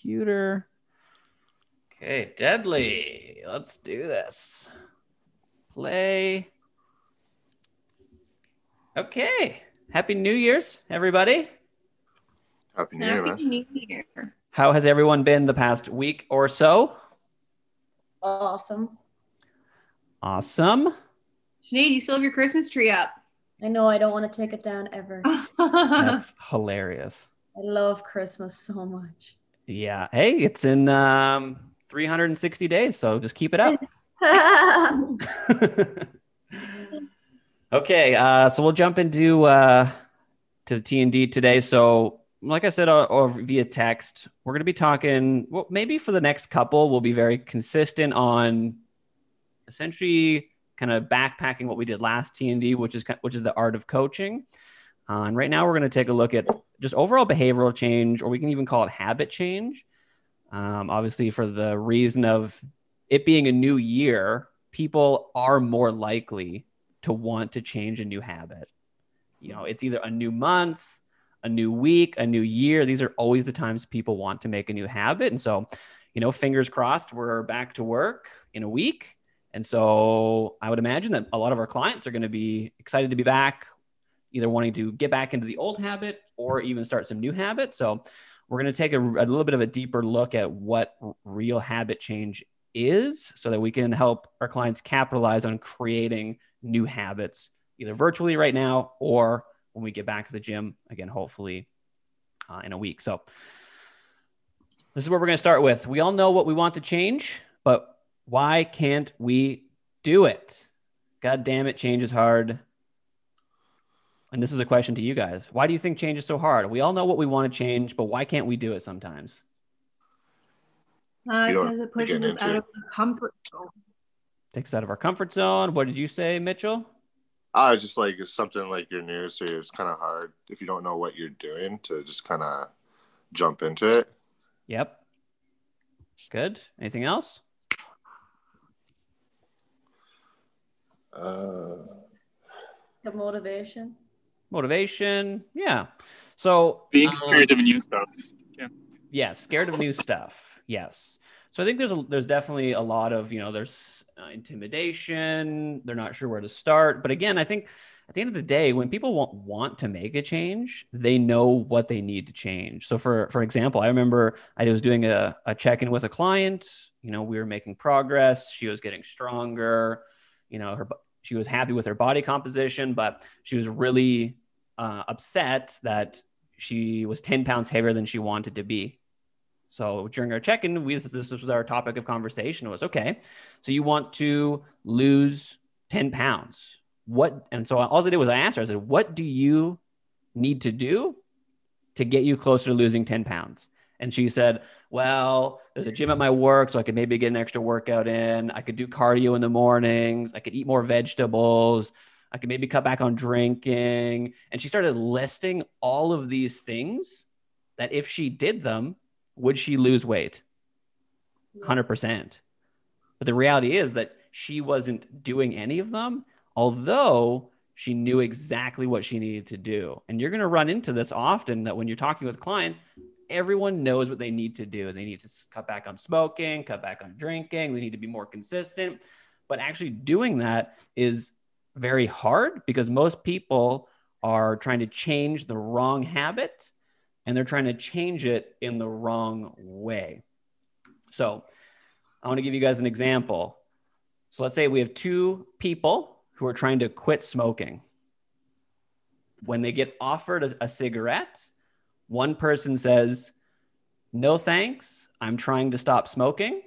computer. Okay, deadly. Let's do this. Play. Okay. Happy New Year's, everybody. Happy New Year. Happy New Year. How has everyone been the past week or so? Awesome. Awesome. Sinead, you still have your Christmas tree up. I know I don't want to take it down ever. That's hilarious. I love Christmas so much. Yeah. Hey, it's in um, 360 days, so just keep it up. okay, uh, so we'll jump into uh, to the T and D today. So, like I said, or, or via text, we're going to be talking. Well, maybe for the next couple, we'll be very consistent on essentially kind of backpacking what we did last T and D, which is which is the art of coaching. Uh, and right now, we're going to take a look at just overall behavioral change, or we can even call it habit change. Um, obviously, for the reason of it being a new year, people are more likely to want to change a new habit. You know, it's either a new month, a new week, a new year. These are always the times people want to make a new habit. And so, you know, fingers crossed, we're back to work in a week. And so I would imagine that a lot of our clients are going to be excited to be back, either wanting to get back into the old habit or even start some new habits. So we're going to take a, a little bit of a deeper look at what real habit change is so that we can help our clients capitalize on creating new habits either virtually right now or when we get back to the gym again hopefully uh, in a week. So this is where we're going to start with. We all know what we want to change but why can't we do it? God damn it change is hard and this is a question to you guys why do you think change is so hard we all know what we want to change but why can't we do it sometimes Uh, it You don't it pushes us out it. of the comfort zone. takes us out of our comfort zone what did you say mitchell I was just like it's something like you're new, so it's kind of hard if you don't know what you're doing to just kind of jump into it. Yep. Good. Anything else? Uh, The motivation. Motivation. Yeah. So Being um, scared of new stuff. yeah, Yeah, scared of new stuff. Yes. So I think there's a, there's definitely a lot of you know there's uh, intimidation. They're not sure where to start. But again, I think at the end of the day, when people want want to make a change, they know what they need to change. So for for example, I remember I was doing a, a check in with a client. You know, we were making progress. She was getting stronger. You know, her she was happy with her body composition, but she was really uh, upset that she was 10 pounds heavier than she wanted to be. So during our check-in, we this was our topic of conversation was okay. So you want to lose 10 pounds. What and so all I did was I asked her, I said, what do you need to do to get you closer to losing 10 pounds? And she said, Well, there's a gym at my work, so I could maybe get an extra workout in. I could do cardio in the mornings. I could eat more vegetables. I could maybe cut back on drinking. And she started listing all of these things that if she did them, would she lose weight? 100%. But the reality is that she wasn't doing any of them, although she knew exactly what she needed to do. And you're going to run into this often that when you're talking with clients, everyone knows what they need to do. They need to cut back on smoking, cut back on drinking, they need to be more consistent. But actually doing that is very hard because most people are trying to change the wrong habit and they're trying to change it in the wrong way. So, I want to give you guys an example. So, let's say we have two people who are trying to quit smoking. When they get offered a, a cigarette, one person says, No thanks, I'm trying to stop smoking.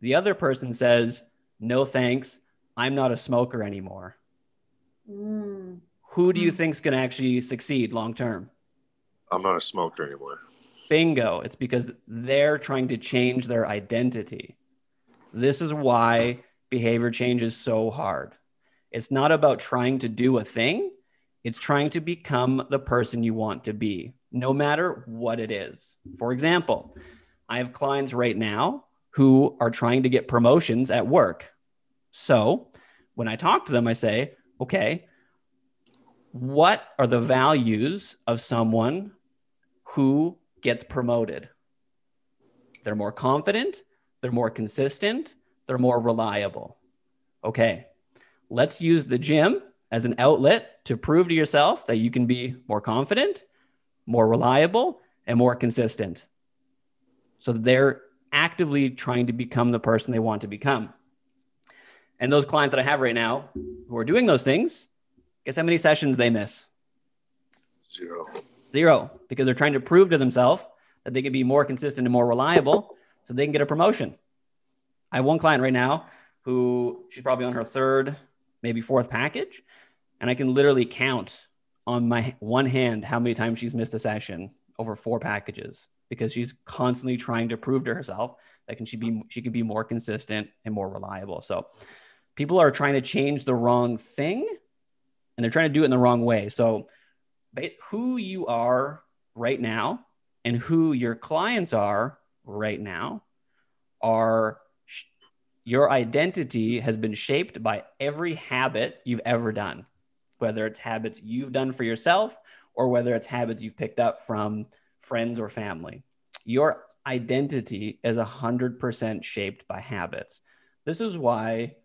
The other person says, No thanks, I'm not a smoker anymore. Mm. Who do you Hmm. think's going to actually succeed long term? I'm not a smoker anymore. Bingo. It's because they're trying to change their identity. This is why behavior change is so hard. It's not about trying to do a thing, it's trying to become the person you want to be, no matter what it is. For example, I have clients right now who are trying to get promotions at work. So when I talk to them, I say, okay, what are the values of someone who gets promoted? they're more confident, they're more consistent, they're more reliable. Okay, let's use the gym as an outlet to prove to yourself that you can be more confident, more reliable, and more consistent. So they're actively trying to become the person they want to become. And those clients that I have right now who are doing those things, guess how many sessions they miss? Zero. Zero, because they're trying to prove to themselves that they can be more consistent and more reliable so they can get a promotion. I have one client right now who she's probably on her third, maybe fourth package. And I can literally count on my one hand how many times she's missed a session over four packages because she's constantly trying to prove to herself that can she be she can be more consistent and more reliable. So people are trying to change the wrong thing and they're trying to do it in the wrong way. So who you are right now and who your clients are right now are your identity has been shaped by every habit you've ever done, whether it's habits you've done for yourself or whether it's habits you've picked up from friends or family. Your identity is 100% shaped by habits. This is why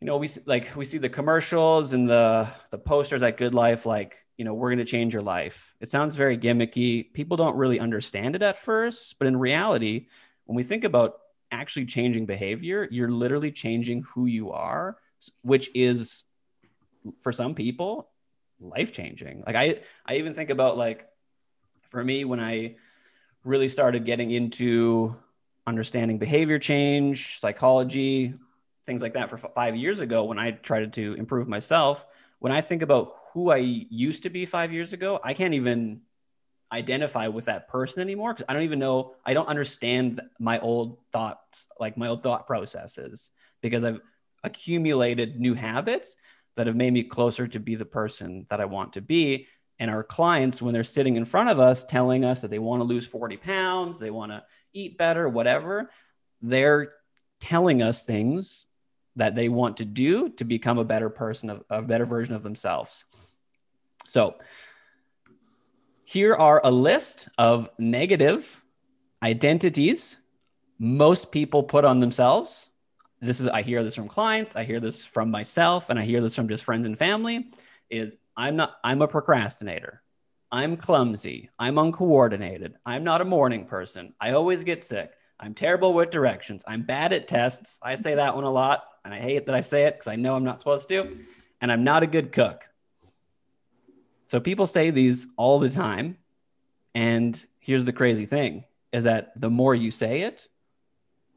you know we like we see the commercials and the the posters at GoodLife like you know we're going to change your life it sounds very gimmicky people don't really understand it at first but in reality when we think about actually changing behavior you're literally changing who you are which is for some people life changing like i i even think about like for me when i really started getting into understanding behavior change psychology things like that for f- five years ago when I tried to improve myself. When I think about who I used to be five years ago, I can't even identify with that person anymore because I don't even know, I don't understand my old thoughts, like my old thought processes, because I've accumulated new habits that have made me closer to be the person that I want to be. And our clients, when they're sitting in front of us telling us that they want to lose 40 pounds, they want to eat better, whatever, they're telling us things that they want to do to become a better person, a better version of themselves. So, here are a list of negative identities most people put on themselves. This is I hear this from clients, I hear this from myself, and I hear this from just friends and family. Is I'm not I'm a procrastinator. I'm clumsy. I'm uncoordinated. I'm not a morning person. I always get sick. I'm terrible with directions. I'm bad at tests. I say that one a lot and I hate that I say it because I know I'm not supposed to, and I'm not a good cook. So people say these all the time. And here's the crazy thing is that the more you say it,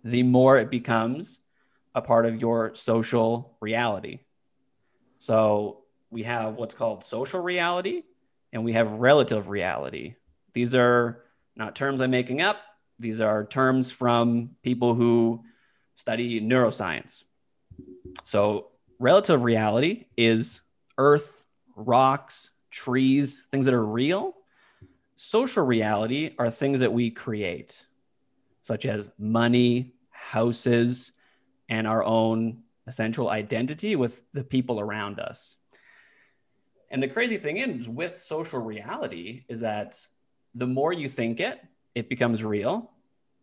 the more it becomes a part of your social reality. So we have what's called social reality and we have relative reality. These are not terms I'm making up. These are terms from people who study neuroscience. So, relative reality is earth, rocks, trees, things that are real. Social reality are things that we create, such as money, houses, and our own essential identity with the people around us. And the crazy thing is, with social reality, is that the more you think it, it becomes real.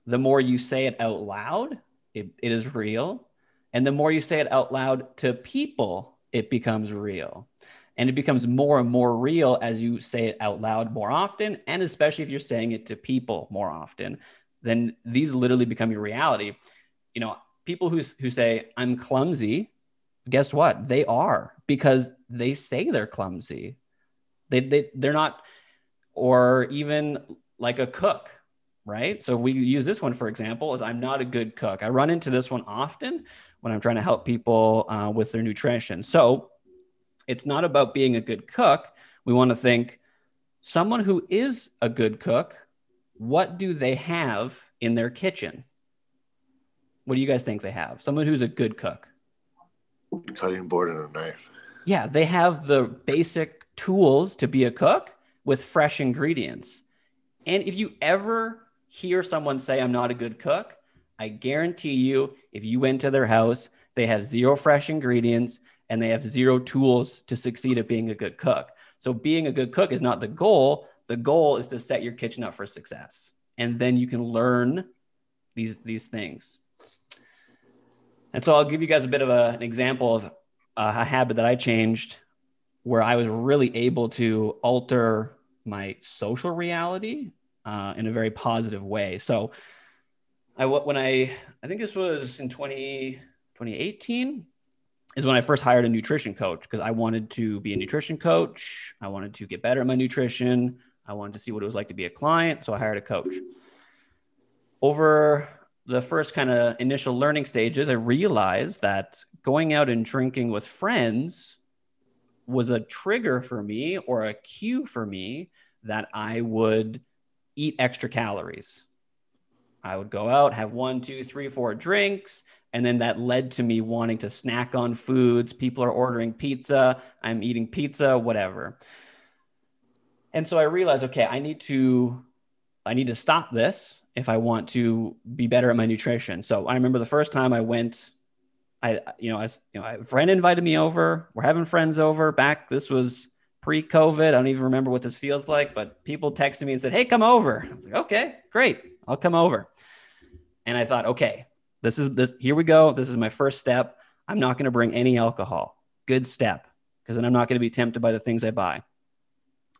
The more you say it out loud, it, it is real. And the more you say it out loud to people, it becomes real. And it becomes more and more real as you say it out loud more often. And especially if you're saying it to people more often, then these literally become your reality. You know, people who, who say, I'm clumsy, guess what? They are because they say they're clumsy. They, they, they're not, or even like a cook right? So if we use this one, for example, is I'm not a good cook. I run into this one often when I'm trying to help people uh, with their nutrition. So it's not about being a good cook. We want to think someone who is a good cook, what do they have in their kitchen? What do you guys think they have? Someone who's a good cook. Cutting board and a knife. Yeah, they have the basic tools to be a cook with fresh ingredients. And if you ever hear someone say, I'm not a good cook, I guarantee you, if you went to their house, they have zero fresh ingredients and they have zero tools to succeed at being a good cook. So, being a good cook is not the goal. The goal is to set your kitchen up for success. And then you can learn these these things. And so I'll give you guys a bit of a, an example of a habit that I changed where I was really able to alter my social reality uh, in a very positive way. So I when I I think this was in 20, 2018 is when I first hired a nutrition coach because I wanted to be a nutrition coach. I wanted to get better at my nutrition. I wanted to see what it was like to be a client. So I hired a coach. Over the first kind of initial learning stages, I realized that going out and drinking with friends was a trigger for me or a cue for me that I would eat extra calories. I would go out, have one, two, three, four drinks. And then that led to me wanting to snack on foods. People are ordering pizza. I'm eating pizza, whatever. And so I realized, okay, I need to, I need to stop this if I want to be better at my nutrition. So I remember the first time I went, I, you know, as you know, a friend invited me over. We're having friends over back. This was pre-COVID. I don't even remember what this feels like, but people texted me and said, "Hey, come over." I was like, "Okay, great, I'll come over." And I thought, "Okay, this is this. Here we go. This is my first step. I'm not going to bring any alcohol. Good step, because then I'm not going to be tempted by the things I buy."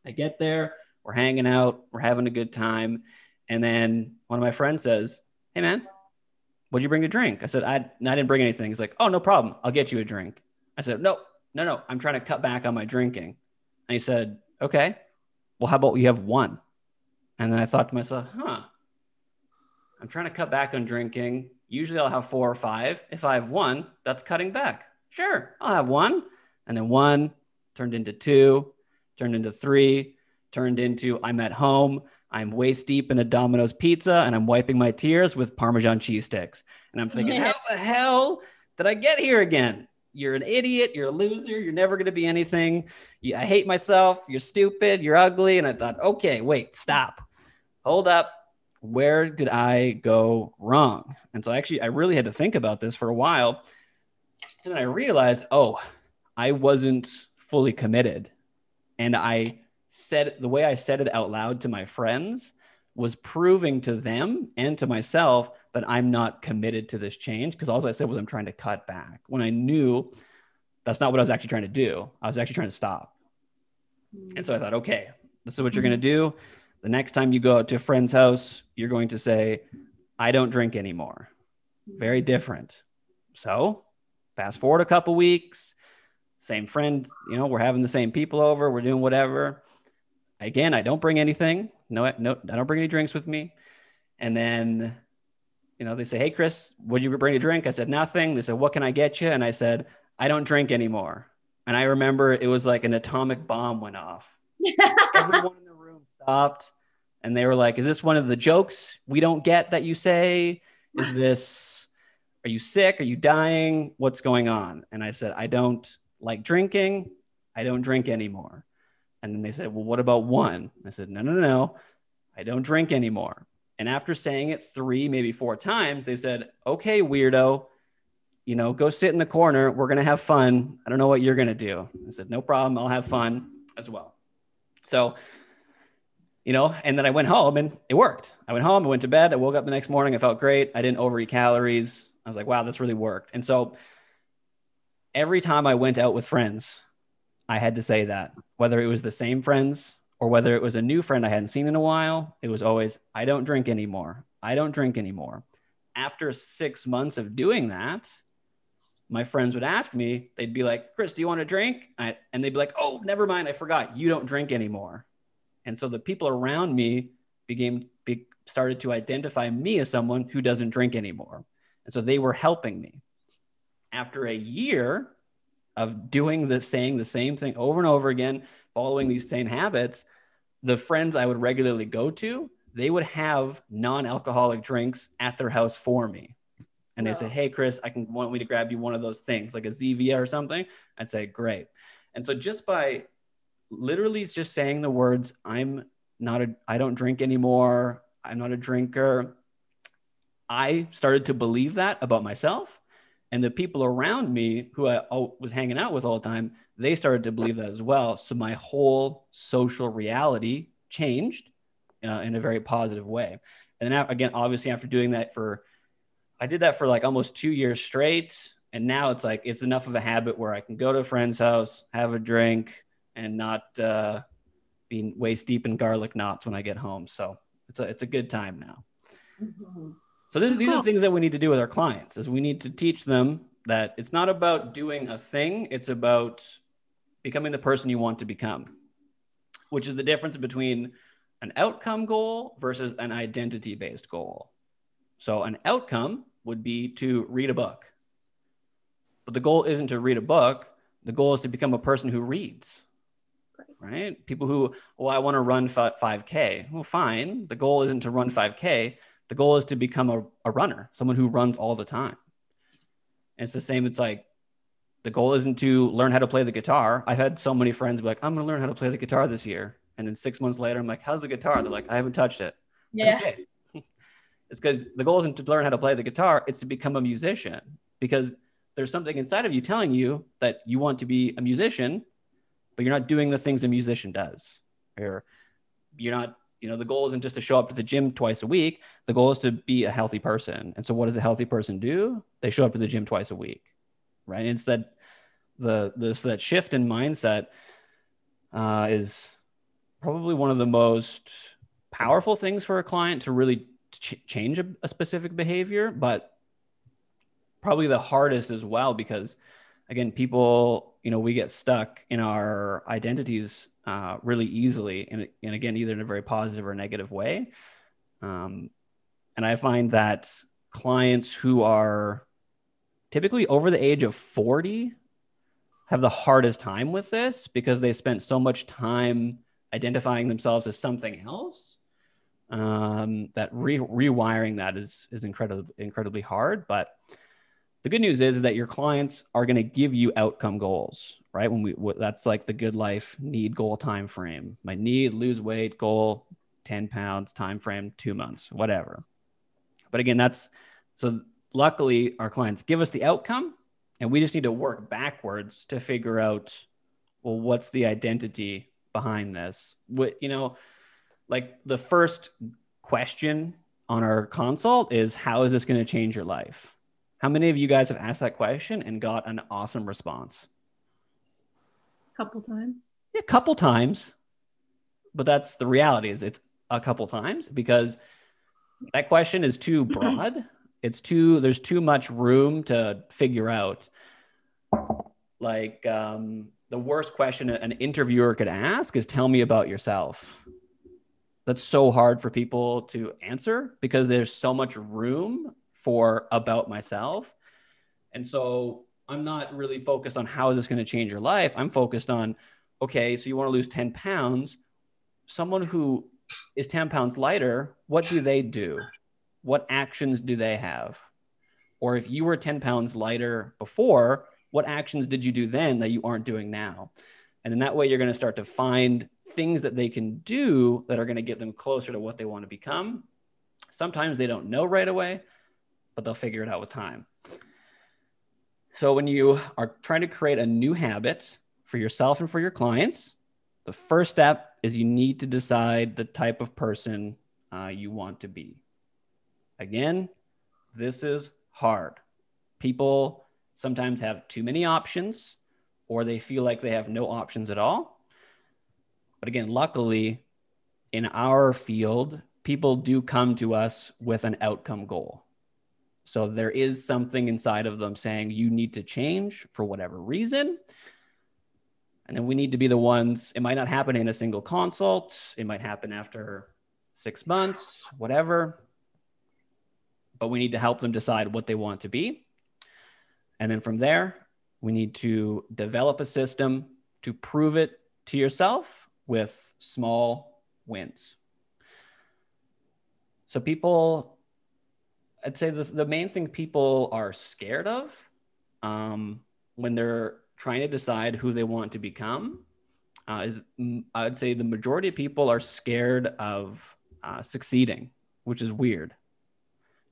I get there, we're hanging out, we're having a good time, and then one of my friends says, "Hey, man." What'd you bring to drink? I said, I, I didn't bring anything. He's like, Oh, no problem. I'll get you a drink. I said, No, no, no. I'm trying to cut back on my drinking. And he said, Okay, well, how about you have one? And then I thought to myself, Huh, I'm trying to cut back on drinking. Usually I'll have four or five. If I have one, that's cutting back. Sure, I'll have one. And then one turned into two, turned into three, turned into I'm at home. I'm waist deep in a Domino's pizza and I'm wiping my tears with Parmesan cheese sticks. And I'm thinking, how the hell did I get here again? You're an idiot. You're a loser. You're never going to be anything. I hate myself. You're stupid. You're ugly. And I thought, okay, wait, stop. Hold up. Where did I go wrong? And so actually, I really had to think about this for a while. And then I realized, oh, I wasn't fully committed. And I said the way I said it out loud to my friends was proving to them and to myself that I'm not committed to this change because all I said was I'm trying to cut back when I knew that's not what I was actually trying to do. I was actually trying to stop. And so I thought, okay, this is what you're going to do. The next time you go out to a friend's house, you're going to say, I don't drink anymore. Very different. So fast forward a couple weeks, same friend, you know, we're having the same people over, we're doing whatever again, I don't bring anything. No, no, I don't bring any drinks with me. And then, you know, they say, Hey, Chris, would you bring a drink? I said, Nothing. They said, What can I get you? And I said, I don't drink anymore. And I remember it was like an atomic bomb went off. Everyone in the room stopped and they were like, Is this one of the jokes we don't get that you say? Is this, are you sick? Are you dying? What's going on? And I said, I don't like drinking. I don't drink anymore. And then they said, Well, what about one? I said, No, no, no, I don't drink anymore. And after saying it three, maybe four times, they said, Okay, weirdo, you know, go sit in the corner. We're going to have fun. I don't know what you're going to do. I said, No problem. I'll have fun as well. So, you know, and then I went home and it worked. I went home, I went to bed, I woke up the next morning, I felt great. I didn't overeat calories. I was like, wow, this really worked. And so every time I went out with friends, I had to say that, whether it was the same friends or whether it was a new friend I hadn't seen in a while, it was always, I don't drink anymore. I don't drink anymore. After six months of doing that, my friends would ask me, they'd be like, Chris, do you want to drink? I, and they'd be like, oh, never mind. I forgot. You don't drink anymore. And so the people around me became, be, started to identify me as someone who doesn't drink anymore. And so they were helping me. After a year, of doing the saying the same thing over and over again, following these same habits, the friends I would regularly go to, they would have non-alcoholic drinks at their house for me. And they say, oh. Hey, Chris, I can want me to grab you one of those things, like a Zevia or something. I'd say, Great. And so just by literally just saying the words, I'm not a, I don't drink anymore. I'm not a drinker. I started to believe that about myself. And the people around me who I was hanging out with all the time, they started to believe that as well. So my whole social reality changed uh, in a very positive way. And then again, obviously after doing that for, I did that for like almost two years straight. And now it's like, it's enough of a habit where I can go to a friend's house, have a drink and not uh, be waist deep in garlic knots when I get home. So it's a, it's a good time now. So this, these are things that we need to do with our clients is we need to teach them that it's not about doing a thing. It's about becoming the person you want to become, which is the difference between an outcome goal versus an identity based goal. So an outcome would be to read a book. But the goal isn't to read a book. The goal is to become a person who reads. Right? People who, well, I want to run 5K. Well, fine. The goal isn't to run 5K. The goal is to become a, a runner, someone who runs all the time. And it's the same. It's like the goal isn't to learn how to play the guitar. I've had so many friends be like, I'm going to learn how to play the guitar this year. And then six months later, I'm like, how's the guitar? They're like, I haven't touched it. Yeah. Okay. it's because the goal isn't to learn how to play the guitar, it's to become a musician because there's something inside of you telling you that you want to be a musician, but you're not doing the things a musician does. Or you're not, you know, the goal isn't just to show up to the gym twice a week. The goal is to be a healthy person. And so what does a healthy person do? They show up to the gym twice a week. Right. And it's that the this that shift in mindset uh, is probably one of the most powerful things for a client to really ch- change a, a specific behavior, but probably the hardest as well because again people you know we get stuck in our identities uh, really easily and, and again either in a very positive or negative way. Um, and i find that clients who are typically over the age of 40 have the hardest time with this because they spent so much time identifying themselves as something else um, that re- rewiring that is is incredibly incredibly hard. But the good news is that your clients are going to give you outcome goals right? When we that's like the GoodLife need goal time frame. My need lose weight goal 10 pounds time frame two months whatever. But again that's so luckily our clients give us the outcome and we just need to work backwards to figure out well what's the identity behind this? What you know like the first question on our consult is how is this going to change your life? How many of you guys have asked that question and got an awesome response couple times? Yeah, a couple times. But that's the reality is it's a couple times because that question is too broad. It's too there's too much room to figure out. Like um, the worst question an interviewer could ask is tell me about yourself. That's so hard for people to answer because there's so much room for about myself. And so i'm not really focused on how is this going to change your life i'm focused on okay so you want to lose 10 pounds someone who is 10 pounds lighter what do they do what actions do they have? Or if you were 10 pounds lighter before, what actions did you do then that you aren't doing now? And in that way, you're going to start to find things that they can do that are going to get them closer to what they want to become. Sometimes they don't know right away, but they'll figure it out with time. So when you are trying to create a new habit for yourself and for your clients, the first step is you need to decide the type of person uh, you want to be. Again, this is hard. People sometimes have too many options or they feel like they have no options at all. But again, luckily, in our field, people do come to us with an outcome goal. So there is something inside of them saying you need to change for whatever reason. And then we need to be the ones, it might not happen in a single consult, it might happen after six months, whatever but we need to help them decide what they want to be. And then from there, we need to develop a system to prove it to yourself with small wins. So, people, I'd say the, the main thing people are scared of um, when they're trying to decide who they want to become uh, is I'd say the majority of people are scared of uh, succeeding, which is weird.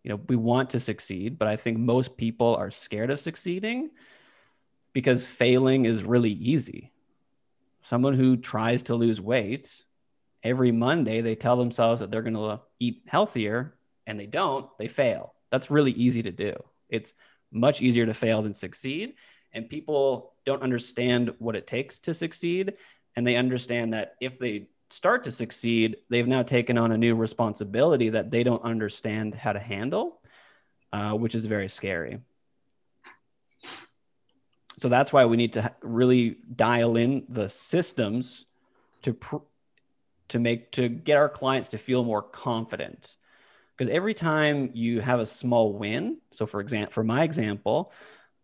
You know we want to succeed but i think most people are scared of succeeding because failing is really easy. Someone who tries to lose weight every Monday they tell themselves that they're going to eat healthier and they don't, they fail. That's really easy to do. It's much easier to fail than succeed. And people don't understand what it takes to succeed. And they understand that if they start to succeed, they've now taken on a new responsibility that they don't understand how to handle, uh, which is very scary. So that's why we need to really dial in the systems to pr- to make to get our clients to feel more confident. Because every time you have a small win, so for example, for my example,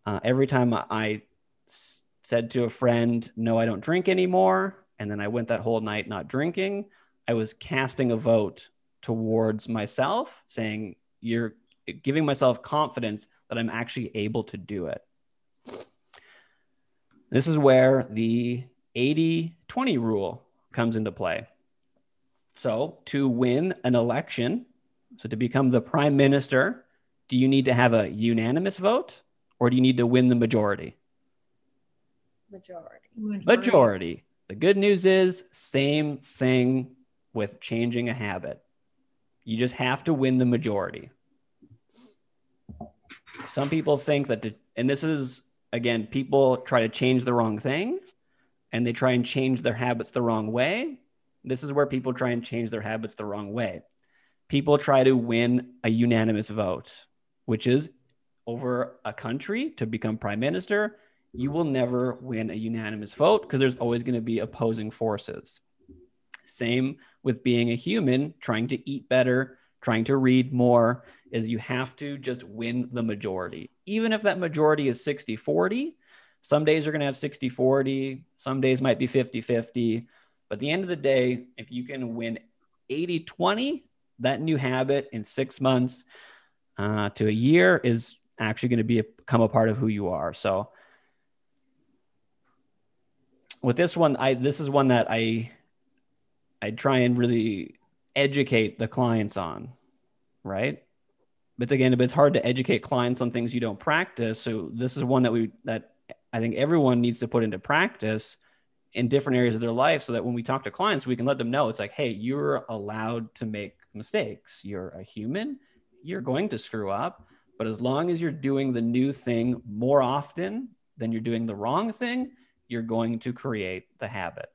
uh, every time I said to a friend, "No, I don't drink anymore," and then I went that whole night not drinking, I was casting a vote towards myself, saying, "You're giving myself confidence that I'm actually able to do it." This is where the 80 20 rule comes into play. So, to win an election, so to become the prime minister, do you need to have a unanimous vote or do you need to win the majority? Majority. Majority. The good news is, same thing with changing a habit. You just have to win the majority. Some people think that, to, and this is again, people try to change the wrong thing and they try and change their habits the wrong way. This is where people try and change their habits the wrong way. People try to win a unanimous vote, which is over a country to become prime minister. You will never win a unanimous vote because there's always going to be opposing forces. Same with being a human, trying to eat better, trying to read more, is you have to just win the majority. Even if that majority is 60 40, some days you're going to have 60 40, some days might be 50 50. But at the end of the day, if you can win 80 20, that new habit in six months uh, to a year is actually going to be a, become a part of who you are. So, with this one, I this is one that I I try and really educate the clients on, right? But again, it's hard to educate clients on things you don't practice. So this is one that we that I think everyone needs to put into practice in different areas of their life so that when we talk to clients, we can let them know it's like, hey, you're allowed to make mistakes. You're a human. You're going to screw up. But as long as you're doing the new thing more often than you're doing the wrong thing, you're going to create the habit.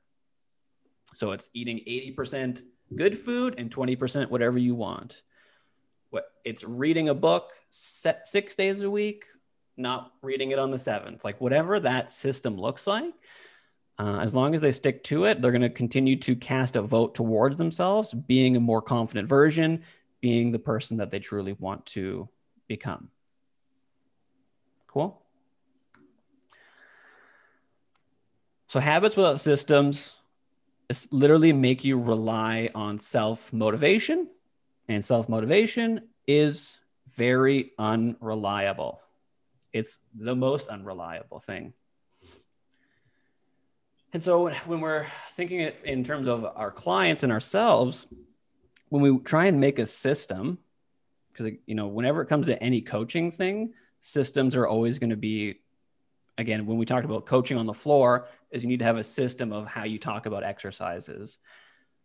So it's eating 80% good food and 20% whatever you want. It's reading a book six days a week, not reading it on the seventh, like whatever that system looks like. Uh, as long as they stick to it, they're going to continue to cast a vote towards themselves, being a more confident version, being the person that they truly want to become. Cool. So, habits without systems literally make you rely on self motivation, and self motivation is very unreliable. It's the most unreliable thing. And so when we're thinking it in terms of our clients and ourselves, when we try and make a system, because you know, whenever it comes to any coaching thing, systems are always going to be again, when we talked about coaching on the floor, is you need to have a system of how you talk about exercises.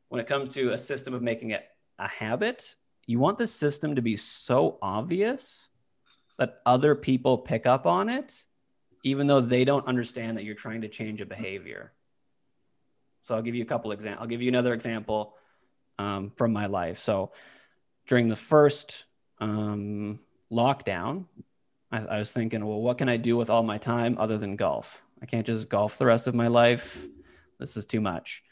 When it comes to a system of making it a habit, you want the system to be so obvious that other people pick up on it, even though they don't understand that you're trying to change a behavior. So I'll give you a couple examples. I'll give you another example um, from my life. So during the first um, lockdown, I, I was thinking, well, what can I do with all my time other than golf? I can't just golf the rest of my life. This is too much.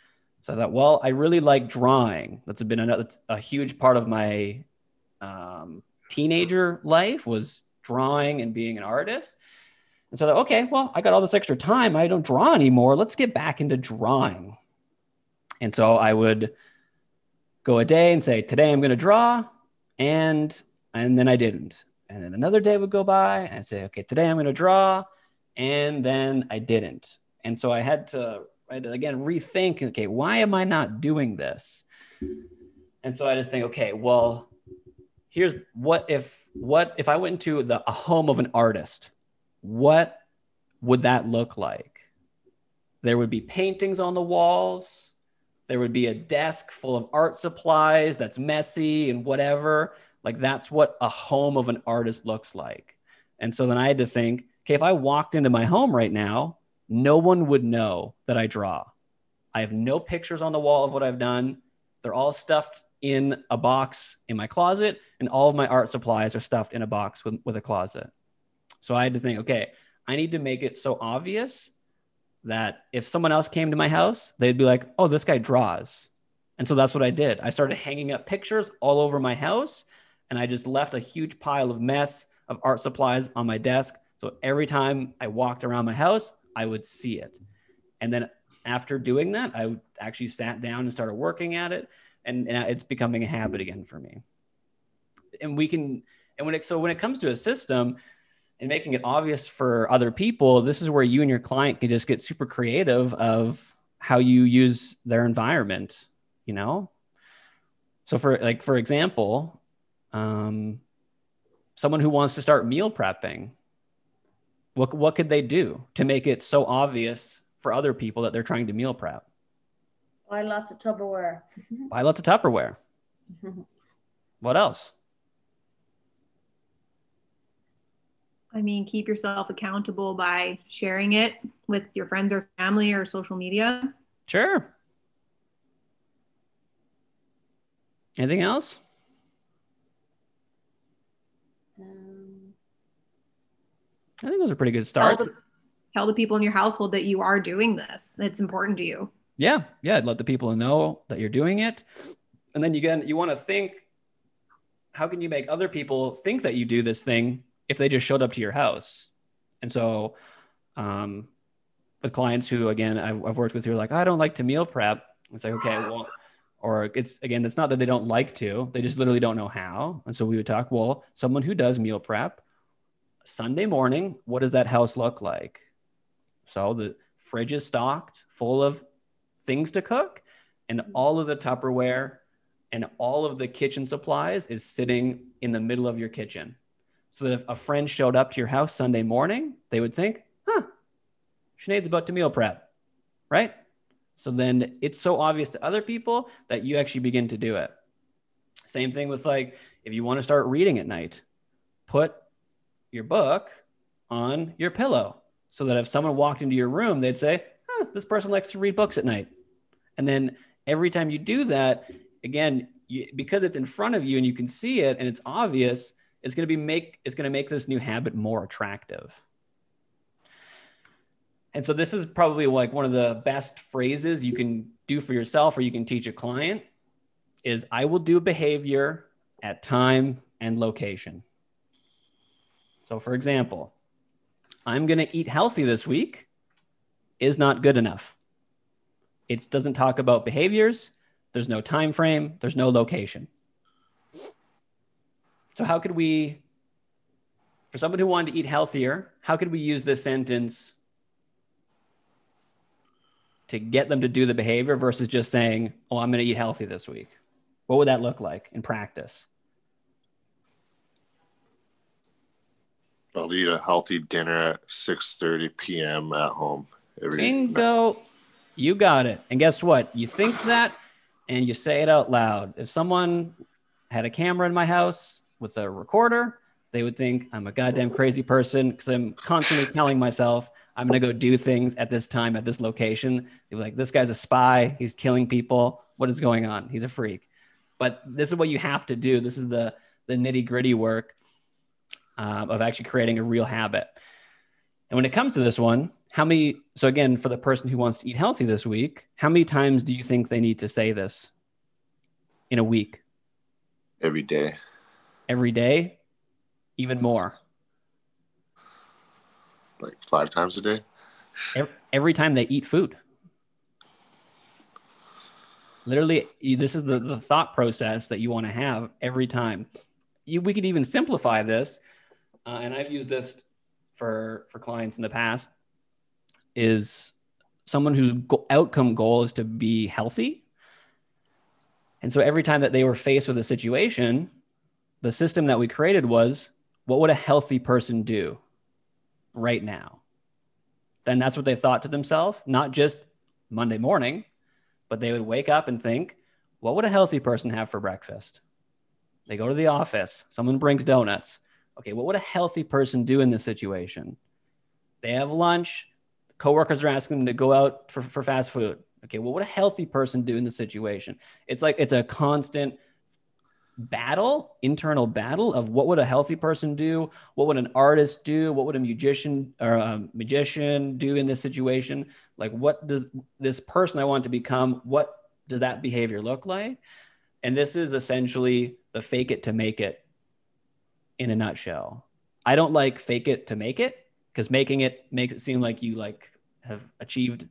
So I thought, well, I really like drawing. That's been another that's a huge part of my um, teenager life was drawing and being an artist. And so okay, well, I got all this extra time. I don't draw anymore. Let's get back into drawing. And so I would go a day and say, today I'm going to draw, and and then I didn't. And then another day would go by and I'd say, okay, today I'm going to draw. And then I didn't. And so I had to, I had to again rethink, okay, why am I not doing this? And so I just think, okay, well, here's what if what if I went to the a home of an artist, what would that look like? There would be paintings on the walls, there would be a desk full of art supplies that's messy and whatever. Like that's what a home of an artist looks like. And so then I had to think, okay, if I walked into my home right now, no one would know that I draw. I have no pictures on the wall of what I've done. They're all stuffed in a box in my closet, and all of my art supplies are stuffed in a box with, with a closet. So I had to think, okay, I need to make it so obvious that if someone else came to my house, they'd be like, oh, this guy draws. And so that's what I did. I started hanging up pictures all over my house, and I just left a huge pile of mess of art supplies on my desk. So every time I walked around my house, I would see it. And then after doing that, I actually sat down and started working at it. And, and it's becoming a habit again for me. And we can, and when it, so when it comes to a system and making it obvious for other people, this is where you and your client can just get super creative of how you use their environment, you know? So for like, for example, um, someone who wants to start meal prepping, what, what could they do to make it so obvious for other people that they're trying to meal prep? Buy lots of Tupperware. Buy lots of Tupperware. what else? I mean, keep yourself accountable by sharing it with your friends or family or social media. Sure. Anything else? Um, I think those are pretty good Tell the, tell the people in your household that you are doing this. It's important to you. Yeah, yeah. Let the people know that you're doing it, and then you again, you want to think, how can you make other people think that you do this thing if they just showed up to your house? And so, um, with clients who again I've, I've worked with who are like, I don't like to meal prep. It's like okay, well, or it's again, it's not that they don't like to, they just literally don't know how. And so we would talk, well, someone who does meal prep, Sunday morning, what does that house look like? So the fridge is stocked full of things to cook, and all of the Tupperware and all of the kitchen supplies is sitting in the middle of your kitchen. So that if a friend showed up to your house Sunday morning, they would think, huh, Sinead's about to meal prep, right? So then it's so obvious to other people that you actually begin to do it. Same thing with like, if you want to start reading at night, put your book on your pillow so that if someone walked into your room, they'd say, huh, this person likes to read books at night. And then every time you do that, again, you, because it's in front of you and you can see it and it's obvious, it's going to be make it's going to make this new habit more attractive. And so this is probably like one of the best phrases you can do for yourself or you can teach a client is I will do behavior at time and location. So for example, I'm going to eat healthy this week is not good enough. It doesn't talk about behaviors. There's no time frame. There's no location. So how could we, for someone who wanted to eat healthier, how could we use this sentence to get them to do the behavior versus just saying, "Oh, I'm going to eat healthy this week"? What would that look like in practice? I'll eat a healthy dinner at 6:30 p.m. at home every Bingo. You got it. And guess what? You think that and you say it out loud. If someone had a camera in my house with a recorder, they would think I'm a goddamn crazy person because I'm constantly telling myself I'm to go do things at this time at this location. They'd be like, this guy's a spy. He's killing people. What is going on? He's a freak. But this is what you have to do. This is the, the nitty gritty work um, of actually creating a real habit. And when it comes to this one, how many? So again, for the person who wants to eat healthy this week, how many times do you think they need to say this in a week? every day. Every day, even more. Like five times a day. Every, every time they eat food. Literally, this is the, the thought process that you want to have every time. You, we could even simplify this, uh, and I've used this for for clients in the past. Is someone whose outcome goal is to be healthy, and so every time that they were faced with a situation, the system that we created was, what would a healthy person do right now? Then that's what they thought to themselves, not just Monday morning, but they would wake up and think, what would a healthy person have for breakfast? They go to the office, someone brings donuts. Okay, what would a healthy person do in this situation? They have lunch, coworkers are asking them to go out for, for fast food. Okay, well, what would a healthy person do in the situation? It's like it's a constant battle, internal battle of what would a healthy person do? What would an artist do? What would a musician or a magician do in this situation? Like, what does this person I want to become? What does that behavior look like? And this is essentially the fake it to make it in a nutshell. I don't like fake it to make it because making it makes it seem like you like have achieved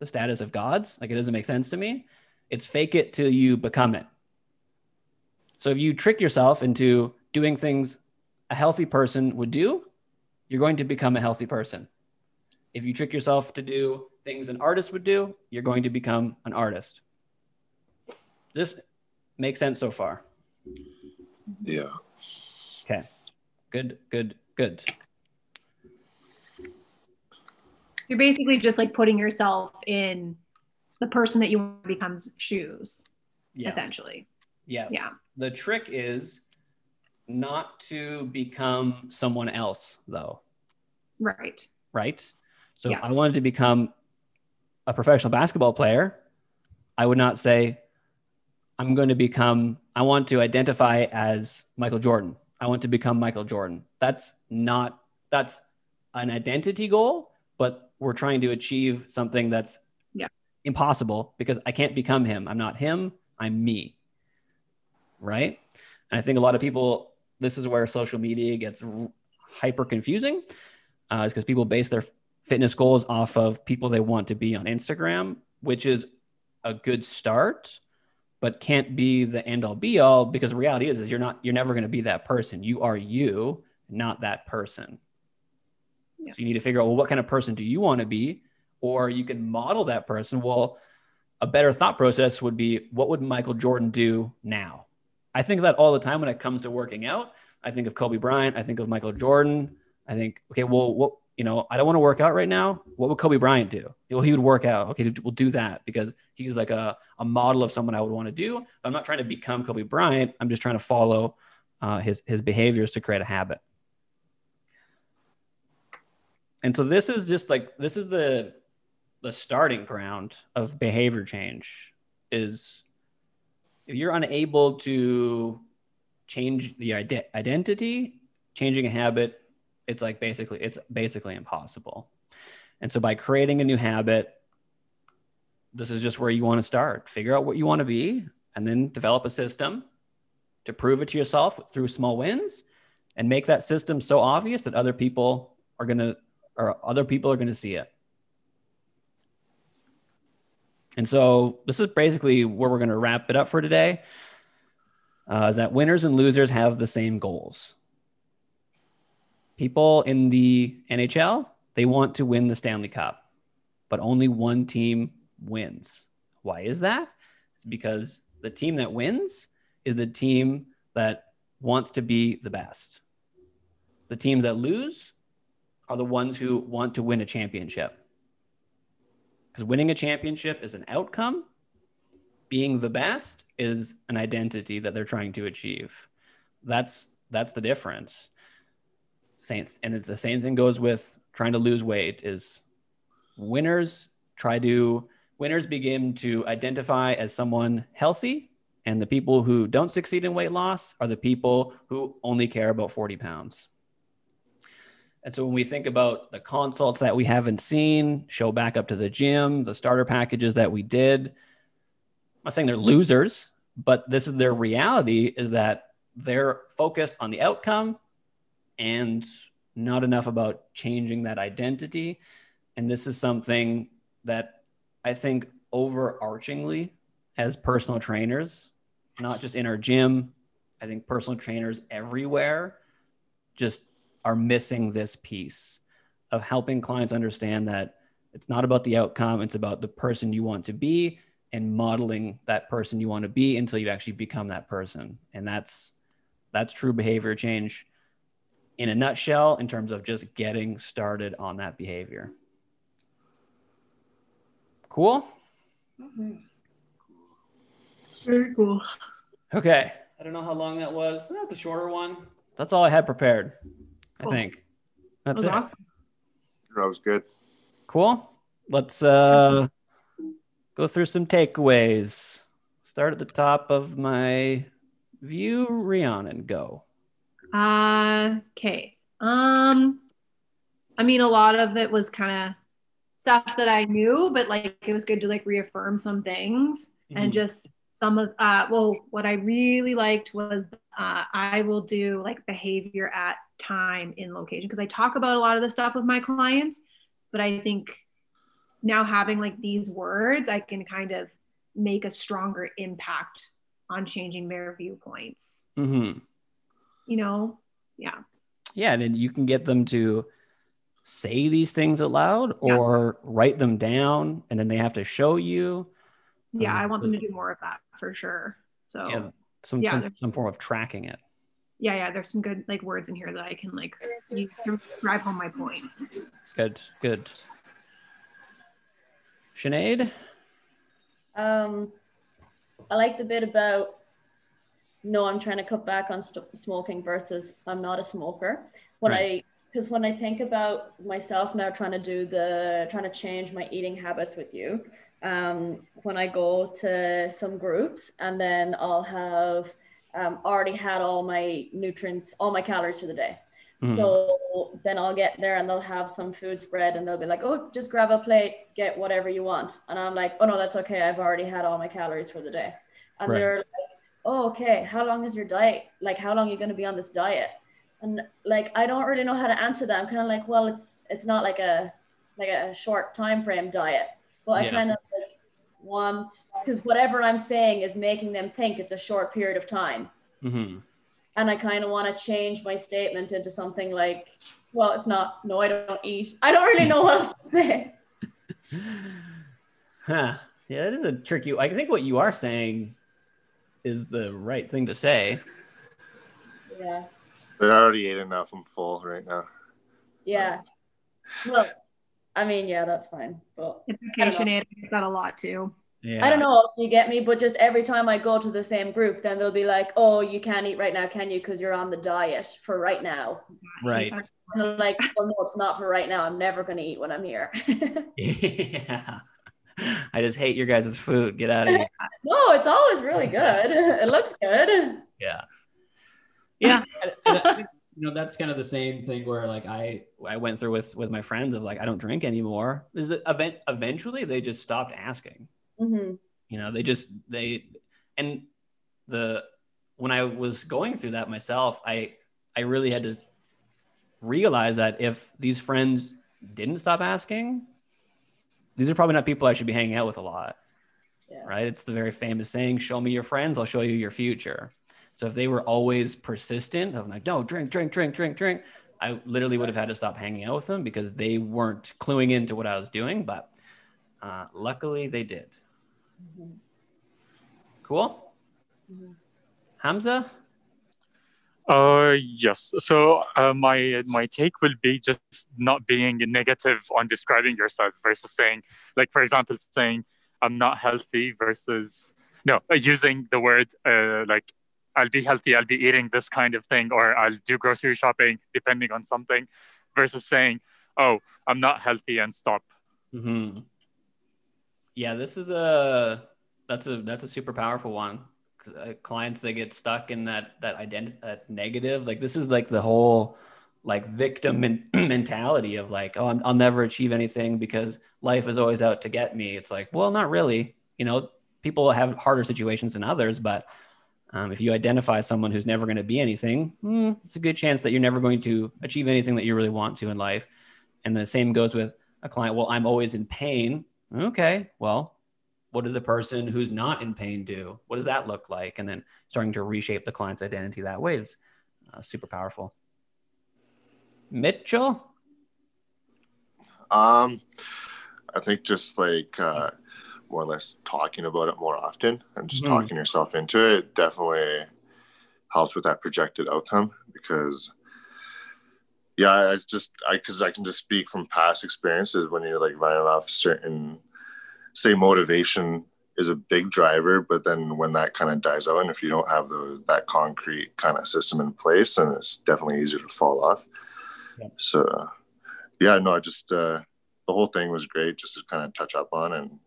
the status of gods. Like it doesn't make sense to me. It's fake it till you become it. So if you trick yourself into doing things a healthy person would do, you're going to become a healthy person. If you trick yourself to do things an artist would do, you're going to become an artist. This makes sense so far. Yeah. Okay. Good, good, good. You're basically just like putting yourself in the person that you want to become's shoes, Yeah. essentially. Yes. Yeah. The trick is not to become someone else, though, Right. right? So if I wanted to become a professional basketball player, I would not say, I'm going to become, I want to identify as Michael Jordan. I want to become Michael Jordan. That's not, that's an identity goal, but we're trying to achieve something that's Yeah. impossible because I can't become him. I'm not him, I'm me. Right. And I think a lot of people, this is where social media gets hyper confusing, uh, is because people base their fitness goals off of people they want to be on Instagram, which is a good start, but can't be the end all be all because the reality is, is you're not, you're never going to be that person. You are you, not that person. Yeah. So you need to figure out, well, what kind of person do you want to be? Or you can model that person. Well, a better thought process would be, what would Michael Jordan do now? I think that all the time when it comes to working out. I think of Kobe Bryant. I think of Michael Jordan. I think, okay, well, what, you know, I don't want to work out right now. What would Kobe Bryant do? Well, he would work out. Okay, we'll do that because he's like a, a model of someone I would want to do. I'm not trying to become Kobe Bryant. I'm just trying to follow uh, his, his behaviors to create a habit. And so this is just like, this is the, the starting ground of behavior change is if you're unable to change the ide- identity, changing a habit, it's like basically it's basically impossible. And so by creating a new habit, this is just where you want to start. Figure out what you want to be and then develop a system to prove it to yourself through small wins and make that system so obvious that other people are going to or other people are going to see it. And so this is basically where we're going to wrap it up for today. Uh, is that winners and losers have the same goals. People in the NHL, they want to win the Stanley Cup, but only one team wins. Why is that? It's because the team that wins is the team that wants to be the best. The teams that lose are the ones who want to win a championship because winning a championship is an outcome. Being the best is an identity that they're trying to achieve. That's that's the difference. Same and it's the same thing goes with trying to lose weight is winners try to winners begin to identify as someone healthy and the people who don't succeed in weight loss are the people who only care about 40 pounds and so when we think about the consults that we haven't seen, show back up to the gym, the starter packages that we did, I'm not saying they're losers, but this is their reality is that they're focused on the outcome and not enough about changing that identity. And this is something that I think overarchingly as personal trainers, not just in our gym, I think personal trainers everywhere just are missing this piece of helping clients understand that it's not about the outcome, it's about the person you want to be and modeling that person you want to be until you actually become that person. And that's that's true behavior change in a nutshell in terms of just getting started on that behavior. Cool? Mhm. Very cool. Okay. I don't know how long that was. That's a shorter one. That's all I had prepared. I Cool. think. That That's was it. awesome. That was good. Cool. Let's uh go through some takeaways. Start at the top of my view, Rhiannon, go. Uh, okay. Um, I mean, a lot of it was kind of stuff that I knew, but like it was good to like reaffirm some things and Mhm. just some of uh well what I really liked was uh I will do like behavior at time in location because I talk about a lot of the stuff with my clients, but I think now having like these words I can kind of make a stronger impact on changing their viewpoints. Mm-hmm. You know? Yeah. Yeah, and then you can get them to say these things aloud Yeah. or write them down, and then they have to show you. yeah Um, i want them to do more of that for sure so Yeah, yeah some, Yeah, some some form of tracking it. yeah, yeah. there's some good like words in here that i can like use to drive home my point Good, good. Sinead? Um, I like the bit about no, I'm trying to cut back on st- smoking versus I'm not a smoker. When Right. I because when I think about myself now trying to do the trying to change my eating habits with you, um, when I go to some groups and then I'll have um, already had all my nutrients, all my calories for the day. Mhm. So then I'll get there and they'll have some food spread and they'll be like, oh, just grab a plate, get whatever you want. And I'm like, oh no, that's okay. I've already had all my calories for the day. And Right. they're like, oh, okay. How long is your diet? Like, how long are you going to be on this diet? And like, I don't really know how to answer that. I'm kind of like, well, it's it's not like a like a short time frame diet. But I Yeah. kind of like want because whatever I'm saying is making them think it's a short period of time Mm-hmm. and I kind of want to change my statement into something like, well, it's not, no, I don't eat. I don't really know what else to say. Huh. Yeah, that is a tricky. I think what you are saying is the right thing to say. Yeah. I already ate enough. I'm full right now. Yeah. Well, I mean, yeah, that's fine. But it's I okay don't know. Sinead, I get that a lot too Yeah. I don't know if you get me, but just every time I go to the same group, then they'll be like, oh, you can't eat right now, can you? Because you're on the diet for right now. Right. And I'm like, well, no, it's not for right now. I'm never going to eat when I'm here. yeah. I just hate your guys' food. Get out of here. no, it's always really good. It looks good. Yeah. yeah and- and I think, you know that's kind of the same thing where like i I went through with with my friends of like I don't drink anymore. Is it event eventually they just stopped asking. hmm You know, they just they and the when I was going through that myself, I I really had to realize that if these friends didn't stop asking, these are probably not people I should be hanging out with a lot. Yeah. right? It's the very famous saying, show me your friends, I'll show you your future. So if they were always persistent of like, no, drink, drink, drink, drink, drink, I literally would have had to stop hanging out with them because they weren't cluing into what I was doing. But uh, luckily they did. Mhm. Cool. Mhm. Hamza? Uh, yes. So uh, my my take will be just not being negative on describing yourself versus saying, like for example, saying I'm not healthy versus no uh, using the word uh, like I'll be healthy, I'll be eating this kind of thing, or I'll do grocery shopping depending on something, versus saying, oh, I'm not healthy and stop. Mm-hmm. Yeah, this is a that's a that's a super powerful one. Uh, clients they get stuck in that that identity negative. Like this is like the whole like victim men- mentality of like, oh, I'm, I'll never achieve anything because life is always out to get me. It's like, well, not really. You know, people have harder situations than others, but um, if you identify someone who's never going to be anything, hmm, it's a good chance that you're never going to achieve anything that you really want to in life. And the same goes with a client. Well, I'm always in pain. Okay, well, what does a person who's not in pain do? What does that look like? And then starting to reshape the client's identity that way is uh, super powerful. Mitchell? Um, I think just like uh, more or less talking about it more often and just Mhm. talking yourself into it definitely helps with that projected outcome because yeah, I just I because I can just speak from past experiences when you're like running off certain say motivation is a big driver. But then when that kind of dies out, and if you don't have the, that concrete kind of system in place, then it's definitely easier to fall off. Yeah. So, yeah, no, I just uh, the whole thing was great, just to kind of touch up on, and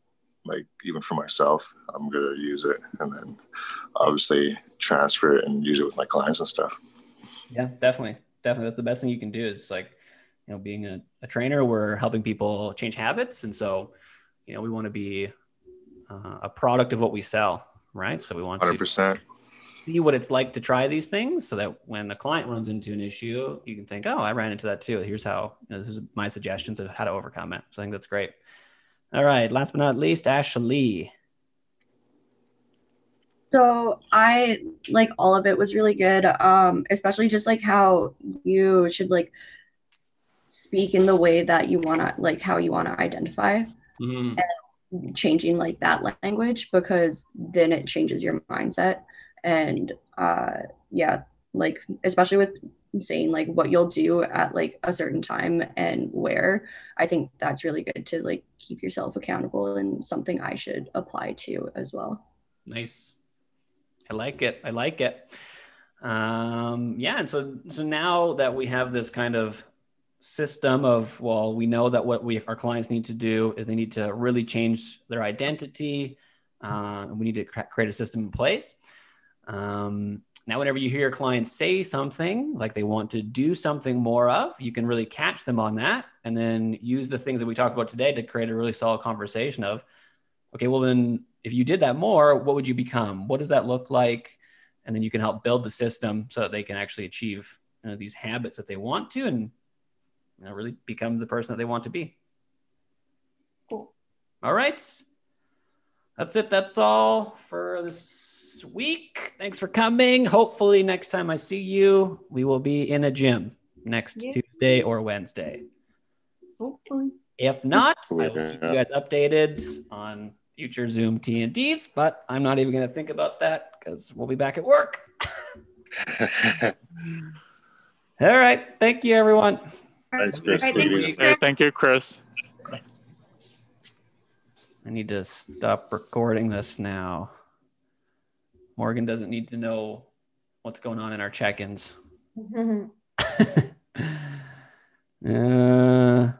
like even for myself, I'm gonna use it, and then obviously transfer it and use it with my clients and stuff. Yeah, definitely. Definitely. That's the best thing you can do is like, you know, being a, a trainer, we're helping people change habits. And so, you know, we want to be uh, a product of what we sell, right? So we want Hundred to see what it's like to try these things so that when a client runs into an issue, you can think, oh, I ran into that too. Here's how, you know, this is my suggestions of how to overcome it. So I think that's great. All right. Last but not least, Ashley. So I like all of it was really good. Um, especially just like how you should like speak in the way that you want to like how you want to identify Mhm. changing like that language because then it changes your mindset and uh yeah like especially with saying like what you'll do at like a certain time and where i think that's really good to like keep yourself accountable and something i should apply to as well Nice. I like it. I like it. Um, yeah, and so so now that we have this kind of system of well, we know that what we our clients need to do is they need to really change their identity. Uh, and we need to create a system in place. Um, now, whenever you hear your clients say something like they want to do something more of, you can really catch them on that, and then use the things that we talked about today to create a really solid conversation of okay, well, then if you did that more, what would you become? What does that look like? And then you can help build the system so that they can actually achieve you know, these habits that they want to and you know, really become the person that they want to be. Cool. All right. That's it. That's all for this week. Thanks for coming. Hopefully, next time I see you, we will be in a gym next Yeah. Tuesday or Wednesday. Hopefully. If not, I will Absolutely, keep you guys updated on future Zoom TnDs, but I'm not even going to think about that because we'll be back at work. All right. Thank you, everyone. Thanks, Chris. right, Take it thanks, easy. Chris. Uh, thank you, Chris. I need to stop recording this now. Morgan doesn't need to know what's going on in our check ins. uh,